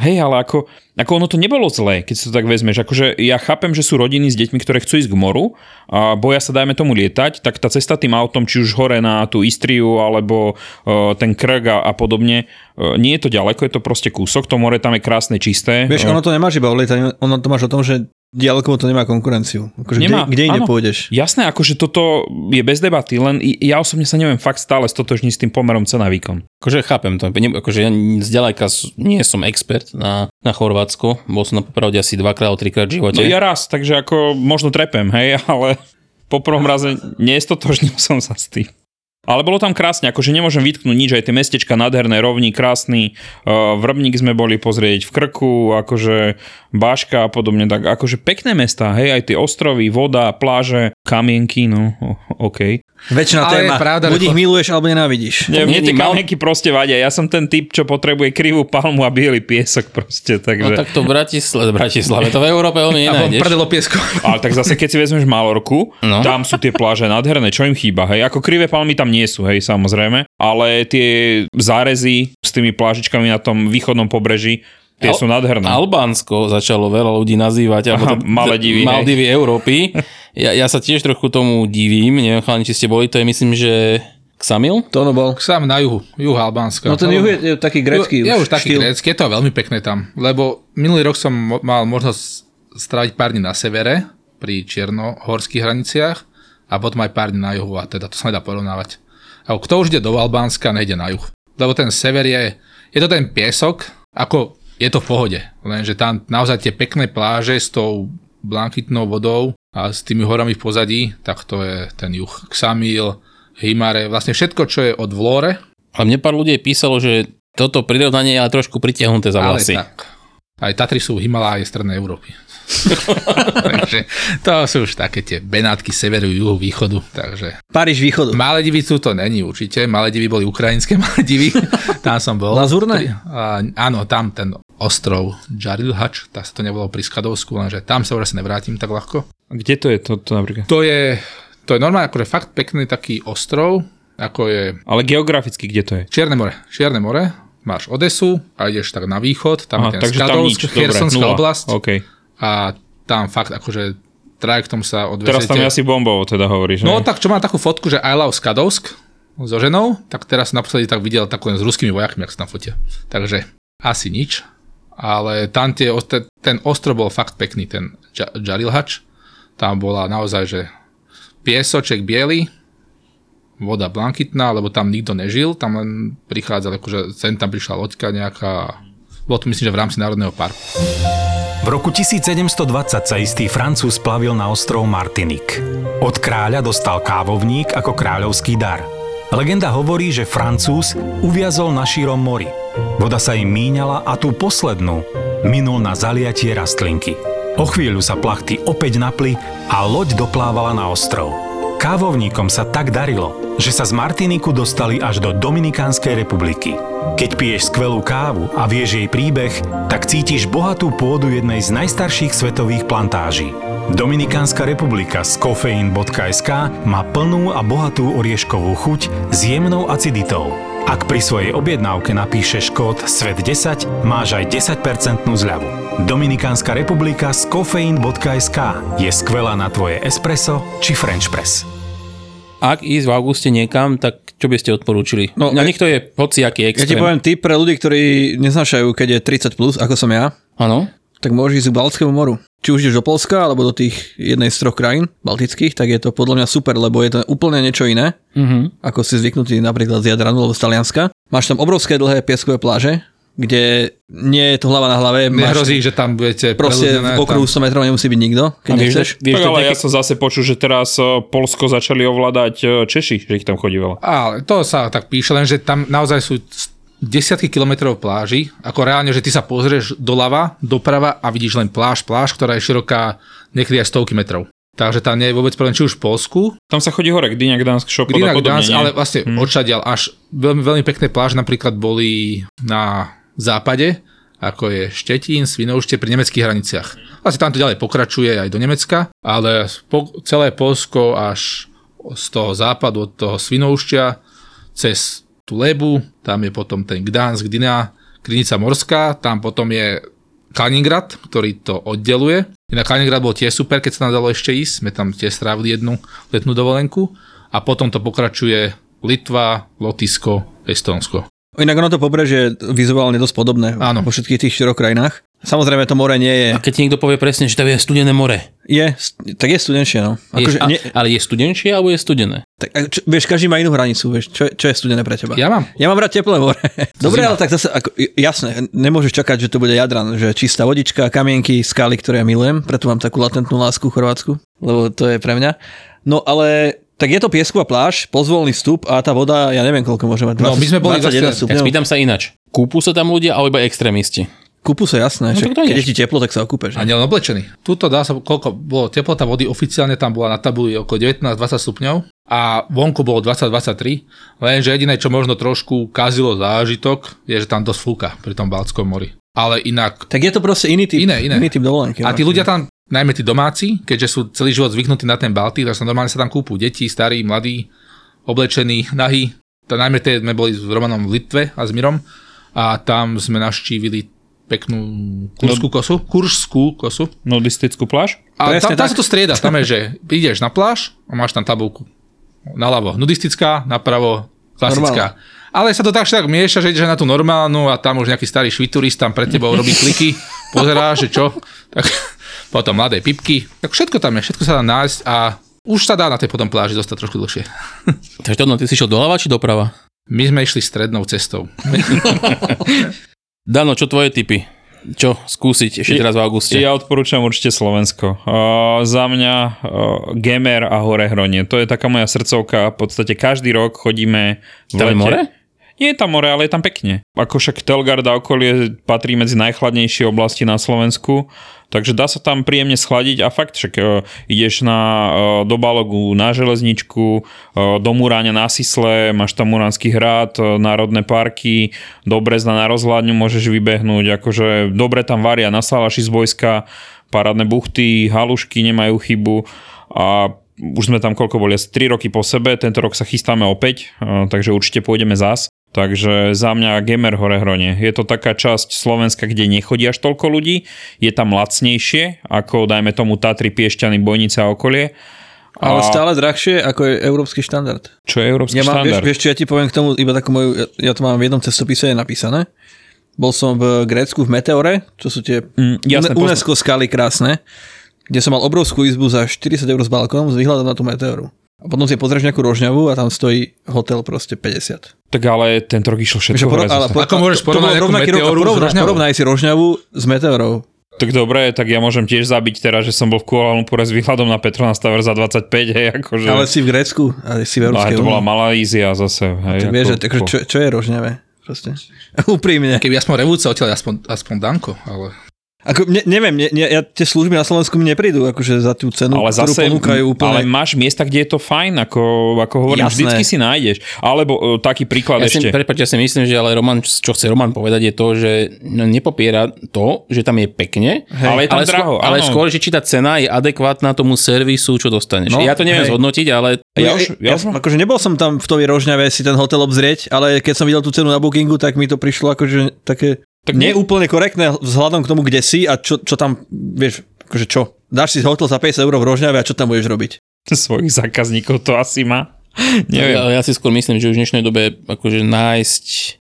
S5: Hej, ale ako, ako ono to nebolo zlé, keď si to tak vezmeš. Akože ja chápem, že sú rodiny s deťmi, ktoré chcú ísť k moru a boja sa, dajme tomu, lietať, tak tá cesta tým autom, či už hore na tú Istriu alebo uh, ten Krk a, a podobne, uh, nie je to ďaleko, je to proste kúsok, to more tam je krásne, čisté.
S3: Vieš, ono to nemáš iba o lietaní, ono to máš o tom, že Ďaleko to nemá konkurenciu. Akože nemá, kde, kde inde pôjdeš?
S5: Jasné, akože toto je bez debaty, len ja osobne sa neviem fakt stále stotožniť s tým pomerom cena výkon.
S2: Akože chápem to, akože ja zďaleka nie som expert na, na Chorvátsko, bol som na popravde asi dvakrát, trikrát v živote.
S5: No ja raz, takže ako možno trepem, hej, ale po prvom raze nestotožnil som sa s tým. Ale bolo tam krásne, akože nemôžem vytknúť nič, aj tie mestečka nádherné, rovní, krásny. V Rbník sme boli pozrieť v Krku, akože Báška a podobne, tak akože pekné mesta, hej, aj tie ostrovy, voda, pláže, kamienky, no, OK.
S3: Väčšina Ale téma, je pravda, buď ich miluješ alebo nenávidíš.
S5: Nie, mne tie kamienky proste vadia, ja som ten typ, čo potrebuje krivú palmu a biely piesok proste, takže...
S2: No tak to v Bratislave, Bratislave to v Európe veľmi nenájdeš.
S4: A piesko.
S5: Ale tak zase, keď si vezmeš Malorku, no. tam sú tie pláže nádherné, čo im chýba, hej, ako krivé palmy tam nie sú, hej, samozrejme, ale tie zárezy s tými plážičkami na tom východnom pobreží, Tie Al- sú nádherné.
S2: Albánsko začalo veľa ľudí nazývať, alebo
S5: Maledivy,
S2: Maldivy Európy. Ja, ja sa tiež trochu tomu divím, neviem chalani, či ste boli, to je myslím, že Ksamil?
S3: To ono bol.
S4: Ksam na juhu, juh Albánska.
S3: No ten juh je, je taký grecký.
S4: Je, je už taký štýl. grecký, je to veľmi pekné tam, lebo minulý rok som mal možnosť stráviť pár dní na severe, pri čiernohorských hraniciach a potom aj pár dní na juhu a teda to sa nedá porovnávať. A kto už ide do Albánska, nejde na juh. Lebo ten sever je, je to ten piesok, ako je to v pohode, lenže tam naozaj tie pekné pláže s tou blankitnou vodou a s tými horami v pozadí, tak to je ten juh. Xamil, Himare, vlastne všetko, čo je od Vlore.
S2: A mne pár ľudí písalo, že toto prirovnanie je ale trošku pritiahnuté za vlasy.
S4: Ale tak. Aj Tatry sú Himaláje strednej Európy. takže to sú už také tie Benátky severu, juhu, východu. Takže...
S3: Paríž východu.
S4: Maledivy sú to není určite. Maledivy boli ukrajinské Maledivy. tam som bol.
S3: Lazurné?
S4: áno, tam ten ostrov Jarilhač, tak sa to nebolo pri Skadovsku, lenže tam sa asi nevrátim tak ľahko.
S5: Kde to je to, to napríklad?
S4: To je, to je normálne akože fakt pekný taký ostrov, ako je...
S5: Ale geograficky kde to je?
S4: Čierne more. Čierne more, máš Odesu a ideš tak na východ, tam Aha, je ten Skadovsk, Chersonská oblasť.
S5: Okay
S4: a tam fakt akože trajektom sa odvezete.
S5: Teraz tam je asi bombovo teda hovoríš.
S4: No tak čo má takú fotku, že I love Skadovsk so ženou, tak teraz naposledy tak videl takú s ruskými vojakmi, ak sa tam fotia. Takže Asi nič, ale tam tie, ten ostrov bol fakt pekný, ten Ja- Jarilhač. Tam bola naozaj, že piesoček biely, voda blankitná, lebo tam nikto nežil, tam len prichádzal, akože sem tam prišla loďka nejaká, bolo to myslím, že v rámci Národného parku.
S6: V roku 1720 sa istý Francúz plavil na ostrov Martinik. Od kráľa dostal kávovník ako kráľovský dar. Legenda hovorí, že Francúz uviazol na šírom mori. Voda sa im míňala a tú poslednú minul na zaliatie rastlinky. O chvíľu sa plachty opäť napli a loď doplávala na ostrov. Kávovníkom sa tak darilo, že sa z Martiniku dostali až do Dominikánskej republiky. Keď piješ skvelú kávu a vieš jej príbeh, tak cítiš bohatú pôdu jednej z najstarších svetových plantáží. Dominikánska republika z kofeín.sk má plnú a bohatú orieškovú chuť s jemnou aciditou. Ak pri svojej objednávke napíšeš kód SVET10, máš aj 10% zľavu. Dominikánska republika z kofeín.sk je skvelá na tvoje espresso či french press.
S2: Ak ísť v auguste niekam, tak čo by ste odporúčili?
S3: No,
S2: na nich to je hociaký
S3: Ja ti
S2: extrém.
S3: poviem tip pre ľudí, ktorí neznášajú, keď je 30+, plus, ako som ja,
S2: Áno?
S3: tak môžeš ísť k Baltskému moru. Či už ideš do Polska, alebo do tých jednej z troch krajín baltických, tak je to podľa mňa super, lebo je to úplne niečo iné,
S2: Mhm.
S3: ako si zvyknutý napríklad z Jadranu alebo z Talianska. Máš tam obrovské dlhé pieskové pláže, kde nie je to hlava na hlave. Máš
S4: Nehrozí, že tam budete
S3: proste v okruhu
S4: tam-
S3: 100 metrov nemusí byť nikto, keď
S2: vieš,
S3: nechceš.
S2: vieš,
S5: tak ale ja
S2: nejaké-
S5: som zase počul, že teraz eh, Polsko začali ovládať eh, Češi, že ich tam chodí veľa.
S4: Ale to sa tak píše, len že tam naozaj sú desiatky kilometrov pláži, ako reálne, že ty sa pozrieš doľava, doprava a vidíš len pláž, pláž, ktorá je široká niekedy aj stovky metrov. Takže tam nie je vôbec problém, či už v Polsku,
S5: Tam sa chodí hore, Gdyňa, Gdansk, Šopot a podobne. Nie?
S4: ale vlastne hmm. odšadiaľ až veľmi, veľmi pekné pláže napríklad boli na západe, ako je Štetín, Svinoušte pri nemeckých hraniciach. Vlastne tam to ďalej pokračuje aj do Nemecka, ale po, celé Polsko až z toho západu, od toho Svinoušťa cez tú Lebu, tam je potom ten Gdansk, Gdyňa, Krinica Morská, tam potom je Kaliningrad, ktorý to oddeluje. Inak Kaliningrad bol tiež super, keď sa nám dalo ešte ísť, sme tam tiež strávili jednu letnú dovolenku a potom to pokračuje Litva, Lotisko, Estonsko.
S3: Inak ono to pobrežie je vizuálne dosť podobné
S4: Áno.
S3: vo všetkých tých štyroch krajinách. Samozrejme to more nie je,
S2: A keď ti niekto povie presne, že tam je studené more.
S3: je tak je studenšie, no.
S2: Je,
S3: Akože,
S2: a,
S3: nie,
S2: ale je studenšie alebo je studené?
S3: tak, čo, vieš, každý má inú hranicu, vieš, čo, je- čo je studené pre teba.
S4: Ja mám.
S3: Ja mám rád teplé more. Dobre, ale tak zase, ako, jasné, nemôžeš čakať, že to bude Jadran, že čistá vodička, kamienky, skaly, ktoré ja milujem, preto mám takú latentnú lásku v Chorvátsku, lebo to je pre mňa. No ale tak je to piesková pláž, pozvolný vstup a tá voda, ja neviem koľko môže mať, 20,
S4: No, my sme boli
S3: 21
S4: vlastne-
S2: Ja
S3: stupňov.
S2: spýtam sa inač. Kúpu sa tam ľudia alebo iba extrémisti?
S3: Kúpu sa jasné,
S2: No,
S3: že
S2: tak to
S3: keď je ti teplo, tak sa okúpeš.
S4: A nielen oblečený. Tuto dá sa, koľko bolo teplota vody, oficiálne tam bola na tabuli okolo 19-20 stupňov a vonku bolo 20-23, lenže jediné, čo možno trošku kazilo zážitok, je, že tam dosť fúka pri tom Baltskom mori. Ale inak
S3: Tak je to proste iný typ,
S4: Iné, iné.
S3: iný typ dovolenky.
S4: A tí ľudia tam, najmä tí domáci, keďže sú celý život zvyknutí na ten Baltík, tak sa normálne sa tam kúpu deti, starí, mladí, oblečení, nahí. To, najmä tie sme boli s Romanom v Litve a s Mirom a tam sme naštívili peknú kurskú kosu, kurskú kosu.
S5: Nudistickú pláž?
S4: A
S3: Presne
S4: tam, tam
S3: tak.
S4: sa to strieda, tam je, že ideš na pláž a máš tam tabulku. Naľavo nudistická, napravo klasická. Ale sa to tak však mieša, že ideš na tú normálnu a tam už nejaký starý šviturist tam pred tebou robí kliky, pozerá, že čo. Tak, potom mladé pipky. Tak všetko tam je, všetko sa dá nájsť a už sa dá na tej potom pláži zostať trošku dlhšie.
S2: Takže to, no, ty si šiel doľava či doprava?
S4: My sme išli strednou cestou.
S2: Dano, čo tvoje typy? Čo skúsiť ešte teraz v auguste?
S5: Ja odporúčam určite Slovensko. Uh, za mňa uh, Gemer a Hore Hronie. To je taká moja srdcovka. V podstate každý rok chodíme v
S2: Tam je
S5: lete.
S2: more?
S5: Je tam more, ale je tam pekne. Ako však Telgard a okolie patrí medzi najchladnejšie oblasti na Slovensku, takže dá sa tam príjemne schladiť a fakt však uh, ideš na, uh, do Balogu na železničku, uh, do Muráňa na Sisle, máš tam Muránsky hrad, uh, národné parky, do Brezna na rozhľadňu môžeš vybehnúť, akože dobre tam varia na Salaši z Bojska, parádne buchty, halušky nemajú chybu a už sme tam koľko boli, asi 3 roky po sebe, tento rok sa chystáme opäť, uh, takže určite pôjdeme zás. Takže za mňa Gamer Hore Hronie. Je to taká časť Slovenska, kde nechodí až toľko ľudí, je tam lacnejšie, ako dajme tomu Tatry, Piešťany, Bojnice a okolie.
S3: Ale
S5: A
S3: stále drahšie, ako je európsky štandard.
S5: čo je európsky
S3: Ja mám, vieš,
S5: štandard?
S3: vieš, čo ja ti poviem k tomu, iba takú moju, ja, ja to mám v jednom cestopise je napísané. Bol som v Grécku v Meteore, čo sú tie
S5: Mm, jasné,
S3: Une- UNESCO skaly krásne, kde som mal obrovskú izbu za 40 eur s balkónom s výhľadom na tú Meteoru. A potom si pozrieš nejakú rožňavu a tam stojí hotel proste 50.
S5: Tak ale tento rok išlo všetko
S3: Takže
S5: hore
S3: ale po-
S4: Ako môžeš
S3: to- to
S4: porovnať Meteoru s
S3: porovnaj, porovnaj si rožňavu s Meteorou.
S5: Tak dobre, tak ja môžem tiež zabiť teraz, že som bol v Kuala Lumpure s výhľadom na Petronas Tower za 25, hej, akože...
S3: Ale si v Grécku a si v
S5: no,
S3: Európskej
S5: to bola. Malajzia zase, hej.
S3: Tak vieš, že, takže čo, čo je rožňavé? Proste. Úprimne.
S4: Keby aspoň revúce odtiaľ, aspoň, aspoň Danko, ale...
S3: Ako, ne, neviem, ne, ne, ja, tie služby na Slovensku mi neprídu akože za tú cenu,
S5: ale
S3: ktorú
S5: zase,
S3: ponúkajú úplne.
S5: ale máš miesta, kde je to fajn, ako, ako hovorím,
S3: Jasné.
S5: vždycky si nájdeš. Alebo e, taký príklad
S2: Ja si,
S5: ešte.
S2: prepáč, ja si myslím, že ale Roman, čo chce Roman povedať je to, že no, nepopiera to, že tam je pekne,
S5: Ale je tam
S2: ale,
S5: draho,
S2: skôr, ale
S5: áno.
S2: skôr, že či tá cena je adekvátna tomu servisu, čo dostaneš.
S3: No,
S2: ja to neviem
S3: hej.
S2: zhodnotiť, ale
S5: Ja
S3: Ja,
S5: už-
S3: ja,
S5: ja už-
S3: akože nebol som ale tak
S5: nie-
S3: neúplne korektné vzhľadom k tomu, kde si a čo, čo tam, vieš, akože čo. Dáš si hotel za 50 eur v rožňave a čo tam budeš robiť?
S5: Svojich zákazníkov to asi má. Neviem.
S2: ja, ja si skôr myslím, že už v dnešnej dobe akože nájsť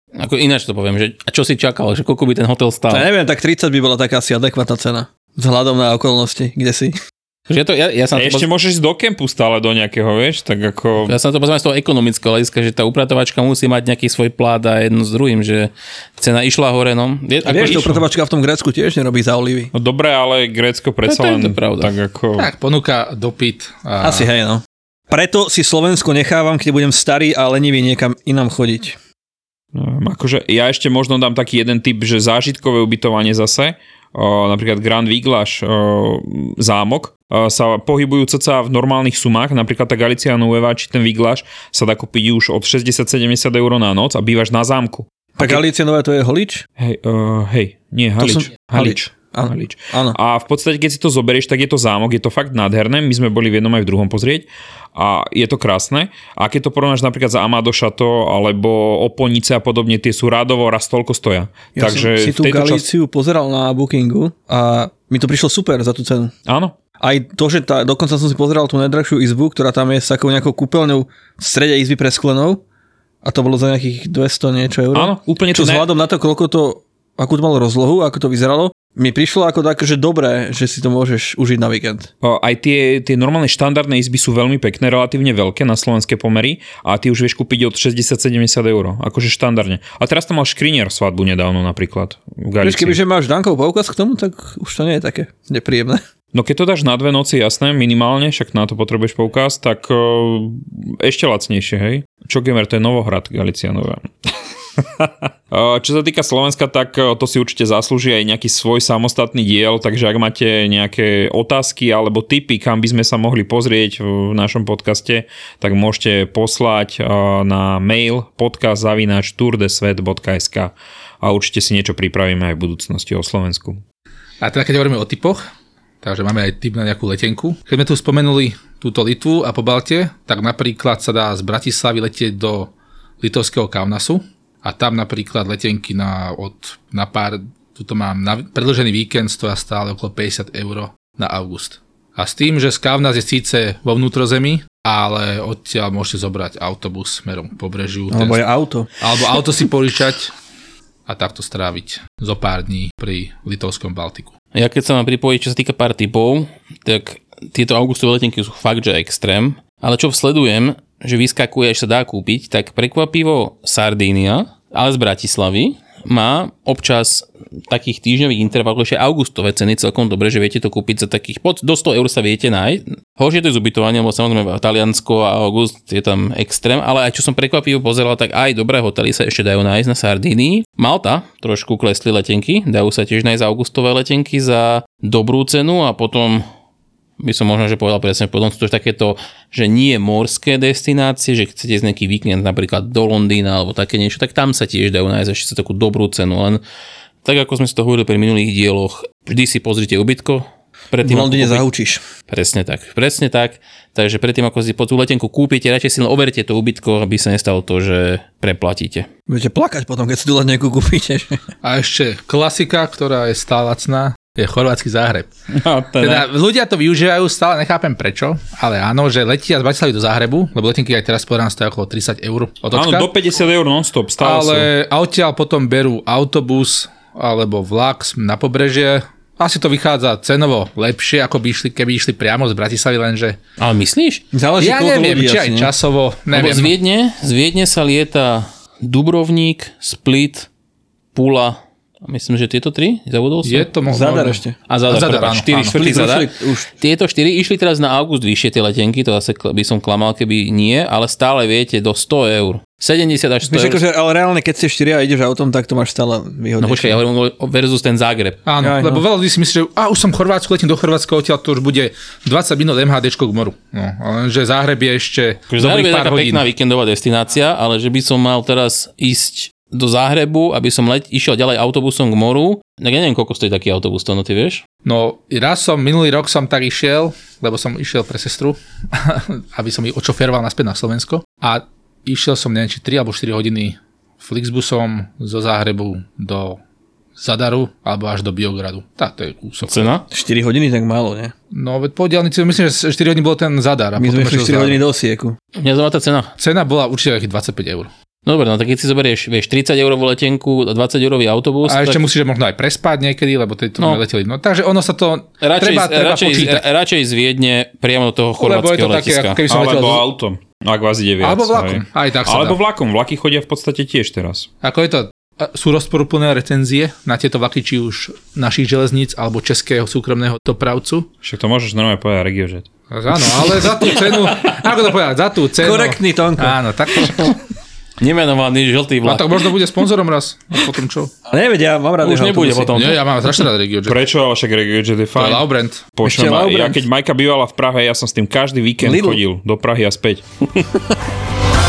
S2: ako ináč to poviem, že a čo si čakal, že koľko by ten hotel stál?
S3: Ja neviem, tak 30 by bola taká asi adekvátna cena. Vzhľadom na okolnosti, kde si.
S2: Že ja, to, ja, ja, sa
S5: ešte
S2: poz-
S5: môžeš ísť do kempu stále do nejakého, vieš, tak ako...
S2: ja sa to pozriem z toho ekonomického hľadiska, že tá upratovačka musí mať nejaký svoj plát a jedno s druhým, že cena išla hore, no. Je,
S3: A vieš,
S2: išlo.
S3: upratovačka v tom Grécku tiež nerobí za olivy.
S5: No dobre, ale Grécko predsa
S2: No, to je
S5: len
S2: to pravda.
S5: tak ako...
S4: Tak, ponúka dopyt. A...
S3: Asi hej, no. Preto si Slovensko nechávam, keď budem starý a lenivý niekam inám chodiť.
S5: Neviem, akože ja ešte možno dám taký jeden typ, že zážitkové ubytovanie zase, napríklad Grand Viglaš zámok, sa pohybujú cca v normálnych sumách, napríklad tá Galicia Nueva či ten Viglaš sa dá kúpiť už od 60-70 eur na noc a bývaš na zámku.
S3: Tak Galícia Nové to je Holič?
S5: Hej, uh, hej, nie,
S3: To
S5: Halič.
S3: som-
S5: Halič.
S3: Áno.
S5: Halič.
S3: Áno.
S5: A v podstate, keď si to zoberieš, tak je to zámok, je to fakt nádherné. My sme boli v jednom aj v druhom pozrieť a je to krásne. A keď to porovnáš napríklad za Amado Chateau alebo Oponice a podobne, tie sú rádovo raz toľko stoja.
S3: Ja
S5: Takže
S3: som si tú. Galíciu pozeral na bookingu a mi to prišlo super za tú cenu.
S5: Áno,
S3: Aj to, že tá, dokonca som si pozeral tú najdrahšiu izbu, ktorá tam je s takou nejakou kúpeľňou v strede izby presklenou a to bolo za nejakých 200 niečo eur.
S5: áno, úplne
S3: Čo
S5: to ne...
S3: vzhľadom na to, koľko to, akú to malo rozlohu, ako to vyzeralo, mi prišlo ako tak, že dobré, že si to môžeš užiť na víkend.
S5: Aj tie, tie normálne štandardné izby sú veľmi pekné, relatívne veľké na slovenské pomery a ty už vieš kúpiť od 60-70 eur, akože štandardne. A teraz tam mal škrinier svadbu nedávno napríklad v
S3: Vieš,
S5: Galícii.
S3: kebyže máš Dankov poukaz k tomu, tak už to nie je také nepríjemné.
S5: No keď to dáš na dve noci, jasné, minimálne, však na to potrebuješ poukaz, tak ešte lacnejšie, hej? Čo gamer, to je Novohrad, Galicia Nová. Uh, Čo sa týka Slovenska, tak to si určite zaslúži aj nejaký svoj samostatný diel, takže ak máte nejaké otázky alebo tipy, kam by sme sa mohli pozrieť v našom podcaste, tak môžete poslať na mail podcast.tourdesvet.sk a určite si niečo pripravíme aj v budúcnosti o Slovensku.
S4: A teda keď hovoríme o typoch, takže máme aj typ na nejakú letenku. Keď sme tu spomenuli túto Litvu a po Balte, tak napríklad sa dá z Bratislavy letieť do litovského Kaunasu a tam napríklad letenky na, od, na pár, tuto mám na predlžený víkend, stoja stále okolo 50 eur na august. A s tým, že z Kaunas je síce vo vnútrozemí, ale odtiaľ môžete zobrať autobus smerom k pobrežiu.
S3: Alebo
S4: Ten-
S3: je auto.
S4: alebo auto si požičať a takto stráviť zo pár dní pri litovskom Baltiku.
S2: Ja keď sa mám pripojiť, čo sa týka pár typov, tak tieto augustové letenky sú fakt, že extrém. Ale čo sledujem, že vyskakuje, až sa dá kúpiť, tak prekvapivo Sardínia, ale z Bratislavy, má občas takých týždňových intervaloch ešte augustové ceny celkom dobre, že viete to kúpiť za takých pod do 100 eur sa viete nájsť. Horšie to je z ubytovania, lebo samozrejme Taliansko a august je tam extrém, ale aj čo som prekvapivo pozeral, tak aj dobré hotely sa ešte dajú nájsť na Sardínii. Malta, trošku klesli letenky, dajú sa tiež nájsť augustové letenky za dobrú cenu a potom by som možno, že povedal presne, potom sú to takéto, že nie morské destinácie, že chcete ísť nejaký víkend napríklad do Londýna alebo také niečo, tak tam sa tiež dajú nájsť ešte za takú dobrú cenu, len tak ako sme si to hovorili pri minulých dieloch, vždy si pozrite ubytko,
S3: V
S2: predtým, ako
S3: Londýne
S2: kúpi-
S3: zahúčiš.
S2: Presne tak, presne tak. Takže predtým, ako si po tú letenku kúpite, radšej si len overte to ubytko, aby sa nestalo to, že preplatíte.
S3: Budete plakať potom, keď si tú letenku kúpite.
S4: A ešte klasika, ktorá je stále lacná, je chorvátsky Záhreb.
S5: No,
S4: Teda ľudia to využívajú, stále nechápem prečo, ale áno, že letia z Bratislavy do Záhrebu, lebo letenky aj teraz povedám stojí okolo 30 eur
S5: Áno,
S4: otočka.
S5: do 50 eur non-stop, stále sú.
S4: ale odtiaľ potom berú autobus alebo vlak na pobrežie. Asi to vychádza cenovo lepšie, ako by išli, keby išli priamo z Bratislavy, lenže
S2: Ale myslíš?
S3: Záleží,
S4: ja neviem,
S3: ľudí
S4: či aj
S3: nie?
S4: časovo,
S2: Lebo
S4: neviem.
S2: z Viedne, z Viedne sa lieta Dubrovník, Split, Pula, a myslím, že tieto tri, zabudol som?
S4: Je to možno...
S3: Zadar ešte.
S2: A Zadar,
S4: Zadar,
S2: prepáč,
S4: áno,
S2: štyri,
S4: áno.
S2: štvrtý
S3: Split
S2: Zadar.
S3: už.
S2: Tieto štyri išli teraz na august vyššie tie letenky, to zase by som klamal, keby nie, ale stále viete do 100 eur. 70 až 100
S3: Vieš,
S2: eur.
S3: akože, ale reálne, keď ste štyria a ideš autom, tak to máš stále výhodnejšie.
S2: No počkaj, ja hovorím versus ten Zagreb.
S4: Áno,
S3: Aj,
S4: lebo
S3: no.
S4: veľa ľudí si myslí, že a už som v Chorvátsku, letím do Chorvátska, odtiaľ to už bude 20 minút MHD k moru. No, ale že Záhreb je ešte
S2: Akože Zagreb je taká
S4: hodín.
S2: pekná víkendová destinácia, ale že by som mal teraz ísť do Záhrebu, aby som let, išiel ďalej autobusom k moru, tak ja neviem, koľko stojí taký autobus, to no ty vieš?
S4: No, raz som, minulý rok som tak išiel, lebo som išiel pre sestru, aby som ich odšoferoval naspäť na Slovensko. A išiel som, neviem, či 3 alebo 4 hodiny Flixbusom zo Záhrebu do Zadaru alebo až do Biogradu. Tak, to je kúsok.
S2: Cena?
S3: 4 hodiny, tak málo, nie?
S4: No, veď po diálnici, myslím, že 4 hodiny bol ten Zadar. A
S3: My sme
S4: potom
S3: išli
S4: išiel
S3: 4
S4: Zadar.
S3: hodiny do Osieku.
S2: Mňa zaujíma tá cena.
S4: Cena bola určite takých 25 eur.
S2: No dobre, no tak keď si zoberieš, vieš, 30 eurovú letenku a 20 eurový autobus,
S4: A ešte
S2: tak
S4: musíš možno aj prespať niekedy, lebo tieto
S2: No.
S4: no. leteli. No, takže ono sa to
S2: radšej,
S4: treba, treba
S2: radšej,
S4: počítať.
S2: radšej z Viedne priamo do toho
S4: Lebo je to
S2: chorvátskeho
S4: také,
S2: letiska.
S4: ako keby som letel
S5: Alebo
S4: zo...
S5: autom, ak vás ide viac.
S4: Alebo vlakom.
S5: hej.
S4: Aj tak sa
S5: Alebo
S4: dá.
S5: vlakom. Vlaky chodia v podstate tiež teraz.
S4: Ako je to? Sú rozporúplné recenzie na tieto vlaky, či už našich železníc alebo českého súkromného dopravcu.
S5: Však to môžeš normálne povedať RegioJet.
S4: Áno, ale za tú cenu, ako to povedať, za tú cenu.
S3: Korektný, Tonko.
S4: Áno, tak,
S2: Nemenovaný žltý
S4: no,
S2: vlak.
S4: tak možno bude sponzorom raz. A potom čo?
S3: Nevedia, mám rád
S2: Už nebude
S3: autobusy.
S2: potom.
S4: Nie, ja mám strašne rád RegioJet.
S5: Prečo? Ale však RegioJet je
S4: To je
S5: fajn.
S4: Laubrand.
S5: Počujem,
S3: Ešte
S5: ja
S3: Laubrand.
S5: keď Majka bývala v Prahe, ja som s tým každý víkend
S3: Lidl.
S5: chodil do Prahy a späť.